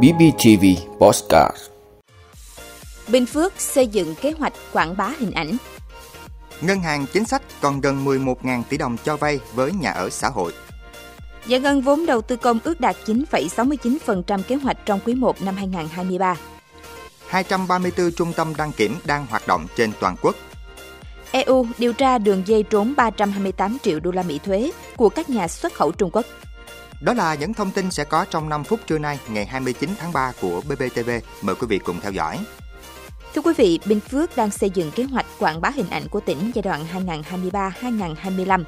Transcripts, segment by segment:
BBTV Postcard Bình Phước xây dựng kế hoạch quảng bá hình ảnh. Ngân hàng chính sách còn gần 11.000 tỷ đồng cho vay với nhà ở xã hội. Giải ngân vốn đầu tư công ước đạt 9,69% kế hoạch trong quý 1 năm 2023. 234 trung tâm đăng kiểm đang hoạt động trên toàn quốc. EU điều tra đường dây trốn 328 triệu đô la Mỹ thuế của các nhà xuất khẩu Trung Quốc. Đó là những thông tin sẽ có trong 5 phút trưa nay ngày 29 tháng 3 của BBTV. Mời quý vị cùng theo dõi. Thưa quý vị, Bình Phước đang xây dựng kế hoạch quảng bá hình ảnh của tỉnh giai đoạn 2023-2025.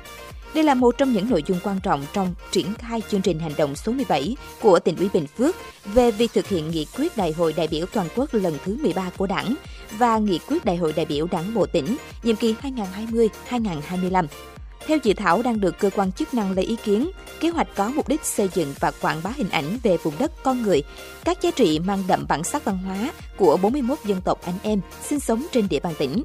Đây là một trong những nội dung quan trọng trong triển khai chương trình hành động số 17 của tỉnh ủy Bình Phước về việc thực hiện nghị quyết Đại hội đại biểu toàn quốc lần thứ 13 của Đảng và nghị quyết Đại hội đại biểu Đảng bộ tỉnh nhiệm kỳ 2020-2025. Theo dự thảo đang được cơ quan chức năng lấy ý kiến, kế hoạch có mục đích xây dựng và quảng bá hình ảnh về vùng đất con người, các giá trị mang đậm bản sắc văn hóa của 41 dân tộc anh em sinh sống trên địa bàn tỉnh.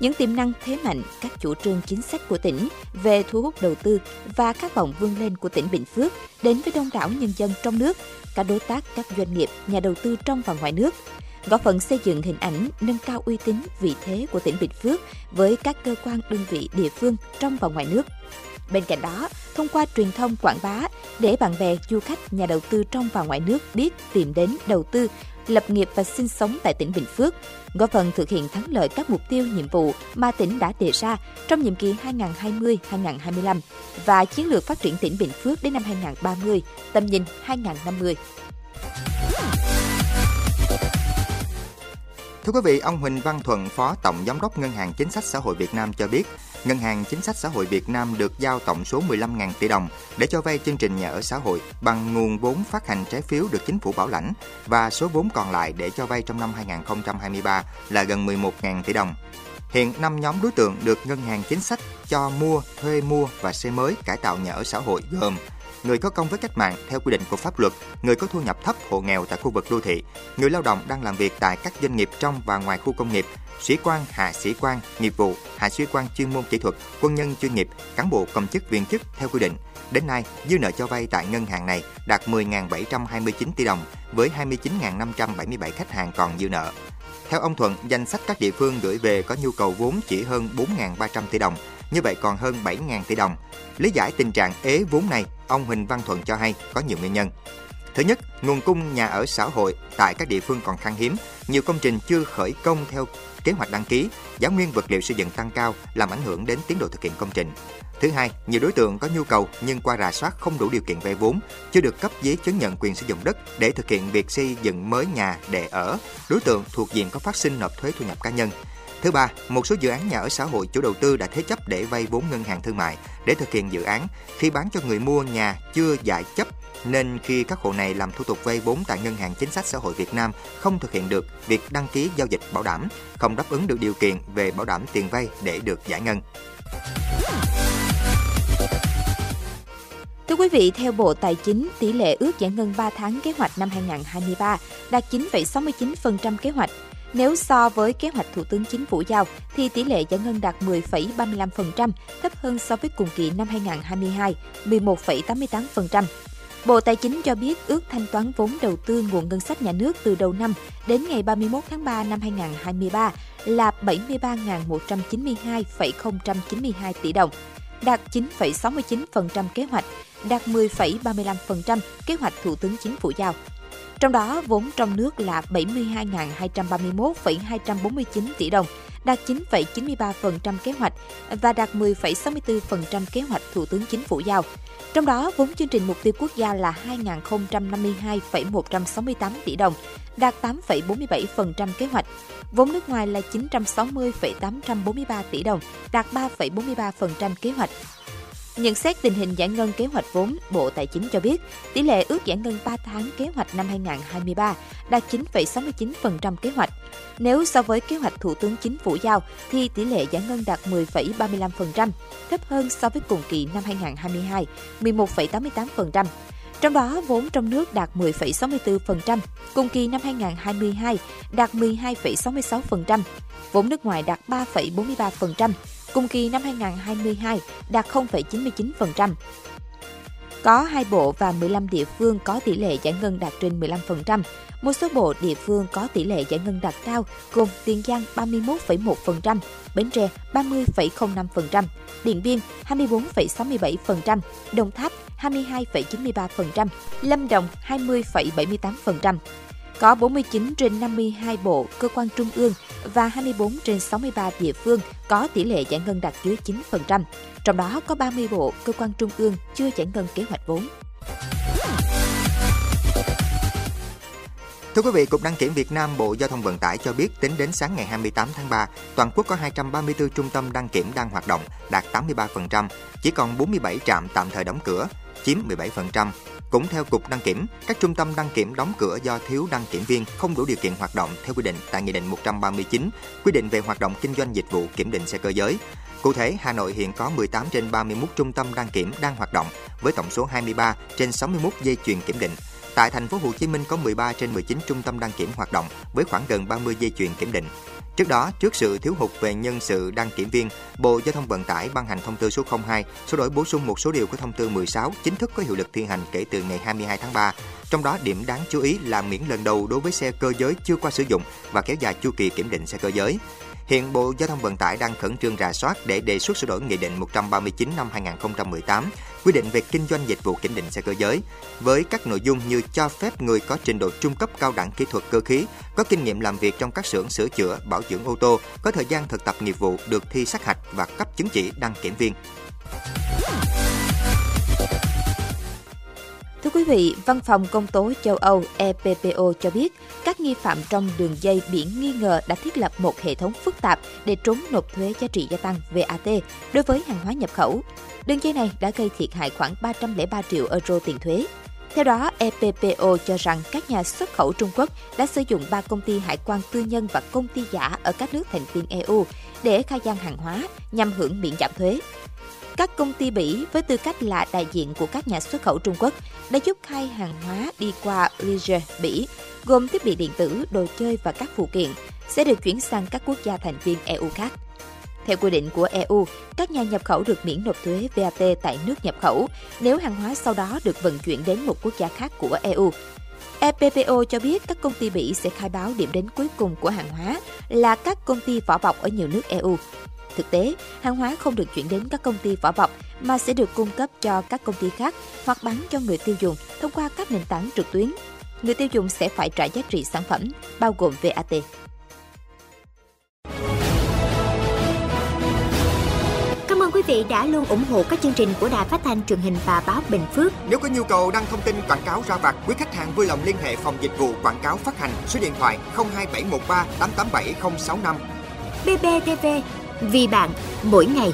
Những tiềm năng thế mạnh, các chủ trương chính sách của tỉnh về thu hút đầu tư và các vọng vươn lên của tỉnh Bình Phước đến với đông đảo nhân dân trong nước, các đối tác, các doanh nghiệp, nhà đầu tư trong và ngoài nước – góp phần xây dựng hình ảnh, nâng cao uy tín, vị thế của tỉnh Bình Phước với các cơ quan đơn vị địa phương trong và ngoài nước. Bên cạnh đó, thông qua truyền thông quảng bá để bạn bè, du khách, nhà đầu tư trong và ngoài nước biết tìm đến đầu tư, lập nghiệp và sinh sống tại tỉnh Bình Phước, góp phần thực hiện thắng lợi các mục tiêu nhiệm vụ mà tỉnh đã đề ra trong nhiệm kỳ 2020-2025 và chiến lược phát triển tỉnh Bình Phước đến năm 2030, tầm nhìn 2050. Thưa quý vị, ông Huỳnh Văn Thuận, Phó Tổng Giám đốc Ngân hàng Chính sách Xã hội Việt Nam cho biết, Ngân hàng Chính sách Xã hội Việt Nam được giao tổng số 15.000 tỷ đồng để cho vay chương trình nhà ở xã hội bằng nguồn vốn phát hành trái phiếu được chính phủ bảo lãnh và số vốn còn lại để cho vay trong năm 2023 là gần 11.000 tỷ đồng. Hiện 5 nhóm đối tượng được Ngân hàng Chính sách cho mua, thuê mua và xây mới cải tạo nhà ở xã hội gồm người có công với cách mạng theo quy định của pháp luật, người có thu nhập thấp hộ nghèo tại khu vực đô thị, người lao động đang làm việc tại các doanh nghiệp trong và ngoài khu công nghiệp, sĩ quan, hạ sĩ quan, nghiệp vụ, hạ sĩ quan chuyên môn kỹ thuật, quân nhân chuyên nghiệp, cán bộ công chức viên chức theo quy định. Đến nay, dư nợ cho vay tại ngân hàng này đạt 10.729 tỷ đồng với 29.577 khách hàng còn dư nợ. Theo ông Thuận, danh sách các địa phương gửi về có nhu cầu vốn chỉ hơn 4.300 tỷ đồng, như vậy còn hơn 7.000 tỷ đồng. Lý giải tình trạng ế vốn này, ông Huỳnh Văn Thuận cho hay có nhiều nguyên nhân. Thứ nhất, nguồn cung nhà ở xã hội tại các địa phương còn khan hiếm, nhiều công trình chưa khởi công theo kế hoạch đăng ký, giá nguyên vật liệu xây dựng tăng cao làm ảnh hưởng đến tiến độ thực hiện công trình. Thứ hai, nhiều đối tượng có nhu cầu nhưng qua rà soát không đủ điều kiện vay vốn, chưa được cấp giấy chứng nhận quyền sử dụng đất để thực hiện việc xây dựng mới nhà để ở. Đối tượng thuộc diện có phát sinh nộp thuế thu nhập cá nhân. Thứ ba, một số dự án nhà ở xã hội chủ đầu tư đã thế chấp để vay vốn ngân hàng thương mại để thực hiện dự án. Khi bán cho người mua nhà chưa giải chấp nên khi các hộ này làm thủ tục vay vốn tại Ngân hàng Chính sách Xã hội Việt Nam không thực hiện được việc đăng ký giao dịch bảo đảm, không đáp ứng được điều kiện về bảo đảm tiền vay để được giải ngân. Thưa quý vị, theo Bộ Tài chính, tỷ lệ ước giải ngân 3 tháng kế hoạch năm 2023 đạt 9,69% kế hoạch. Nếu so với kế hoạch Thủ tướng Chính phủ giao, thì tỷ lệ giải ngân đạt 10,35%, thấp hơn so với cùng kỳ năm 2022, 11,88%. Bộ Tài chính cho biết ước thanh toán vốn đầu tư nguồn ngân sách nhà nước từ đầu năm đến ngày 31 tháng 3 năm 2023 là 73.192,092 tỷ đồng, đạt 9,69% kế hoạch, đạt 10,35% kế hoạch Thủ tướng Chính phủ giao. Trong đó, vốn trong nước là 72.231,249 tỷ đồng, đạt 9,93% kế hoạch và đạt 10,64% kế hoạch Thủ tướng Chính phủ giao. Trong đó, vốn chương trình mục tiêu quốc gia là 2.052,168 tỷ đồng, đạt 8,47% kế hoạch. Vốn nước ngoài là 960,843 tỷ đồng, đạt 3,43% kế hoạch. Nhận xét tình hình giải ngân kế hoạch vốn, Bộ Tài chính cho biết tỷ lệ ước giải ngân 3 tháng kế hoạch năm 2023 đạt 9,69% kế hoạch. Nếu so với kế hoạch Thủ tướng Chính phủ giao thì tỷ lệ giải ngân đạt 10,35%, thấp hơn so với cùng kỳ năm 2022, 11,88%. Trong đó, vốn trong nước đạt 10,64%, cùng kỳ năm 2022 đạt 12,66%, vốn nước ngoài đạt 3,43%, cùng kỳ năm 2022 đạt 0,99%. Có 2 bộ và 15 địa phương có tỷ lệ giải ngân đạt trên 15%. Một số bộ địa phương có tỷ lệ giải ngân đạt cao gồm Tiền Giang 31,1%, Bến Tre 30,05%, Điện Biên 24,67%, Đồng Tháp 22,93%, Lâm Đồng 20,78%. Có 49 trên 52 bộ, cơ quan trung ương và 24 trên 63 địa phương có tỷ lệ giải ngân đạt dưới 9%. Trong đó có 30 bộ, cơ quan trung ương chưa giải ngân kế hoạch vốn. Thưa quý vị, Cục Đăng kiểm Việt Nam Bộ Giao thông Vận tải cho biết tính đến sáng ngày 28 tháng 3, toàn quốc có 234 trung tâm đăng kiểm đang hoạt động, đạt 83%, chỉ còn 47 trạm tạm thời đóng cửa, chiếm 17%. Cũng theo Cục Đăng kiểm, các trung tâm đăng kiểm đóng cửa do thiếu đăng kiểm viên không đủ điều kiện hoạt động theo quy định tại Nghị định 139, quy định về hoạt động kinh doanh dịch vụ kiểm định xe cơ giới. Cụ thể, Hà Nội hiện có 18 trên 31 trung tâm đăng kiểm đang hoạt động với tổng số 23 trên 61 dây chuyền kiểm định. Tại thành phố Hồ Chí Minh có 13 trên 19 trung tâm đăng kiểm hoạt động với khoảng gần 30 dây chuyền kiểm định. Trước đó, trước sự thiếu hụt về nhân sự đăng kiểm viên, Bộ Giao thông Vận tải ban hành thông tư số 02 sửa đổi bổ sung một số điều của thông tư 16 chính thức có hiệu lực thi hành kể từ ngày 22 tháng 3. Trong đó, điểm đáng chú ý là miễn lần đầu đối với xe cơ giới chưa qua sử dụng và kéo dài chu kỳ kiểm định xe cơ giới. Hiện Bộ Giao thông Vận tải đang khẩn trương rà soát để đề xuất sửa đổi Nghị định 139 năm 2018 quy định về kinh doanh dịch vụ kiểm định xe cơ giới với các nội dung như cho phép người có trình độ trung cấp cao đẳng kỹ thuật cơ khí, có kinh nghiệm làm việc trong các xưởng sửa chữa, bảo dưỡng ô tô, có thời gian thực tập nghiệp vụ được thi sát hạch và cấp chứng chỉ đăng kiểm viên. Thưa quý vị, Văn phòng Công tố châu Âu EPPO cho biết các nghi phạm trong đường dây biển nghi ngờ đã thiết lập một hệ thống phức tạp để trốn nộp thuế giá trị gia tăng VAT đối với hàng hóa nhập khẩu. Đường dây này đã gây thiệt hại khoảng 303 triệu euro tiền thuế. Theo đó, EPPO cho rằng các nhà xuất khẩu Trung Quốc đã sử dụng ba công ty hải quan tư nhân và công ty giả ở các nước thành viên EU để khai gian hàng hóa nhằm hưởng miễn giảm thuế. Các công ty Bỉ với tư cách là đại diện của các nhà xuất khẩu Trung Quốc đã giúp khai hàng hóa đi qua Liege, Bỉ, gồm thiết bị điện tử, đồ chơi và các phụ kiện, sẽ được chuyển sang các quốc gia thành viên EU khác. Theo quy định của EU, các nhà nhập khẩu được miễn nộp thuế VAT tại nước nhập khẩu nếu hàng hóa sau đó được vận chuyển đến một quốc gia khác của EU. EPPO cho biết các công ty Bỉ sẽ khai báo điểm đến cuối cùng của hàng hóa là các công ty vỏ bọc ở nhiều nước EU. Thực tế, hàng hóa không được chuyển đến các công ty vỏ bọc mà sẽ được cung cấp cho các công ty khác hoặc bán cho người tiêu dùng thông qua các nền tảng trực tuyến. Người tiêu dùng sẽ phải trả giá trị sản phẩm, bao gồm VAT. Cảm ơn quý vị đã luôn ủng hộ các chương trình của Đài Phát thanh truyền hình và báo Bình Phước. Nếu có nhu cầu đăng thông tin quảng cáo ra vặt, quý khách hàng vui lòng liên hệ phòng dịch vụ quảng cáo phát hành số điện thoại 02713 887065. BBTV vì bạn mỗi ngày.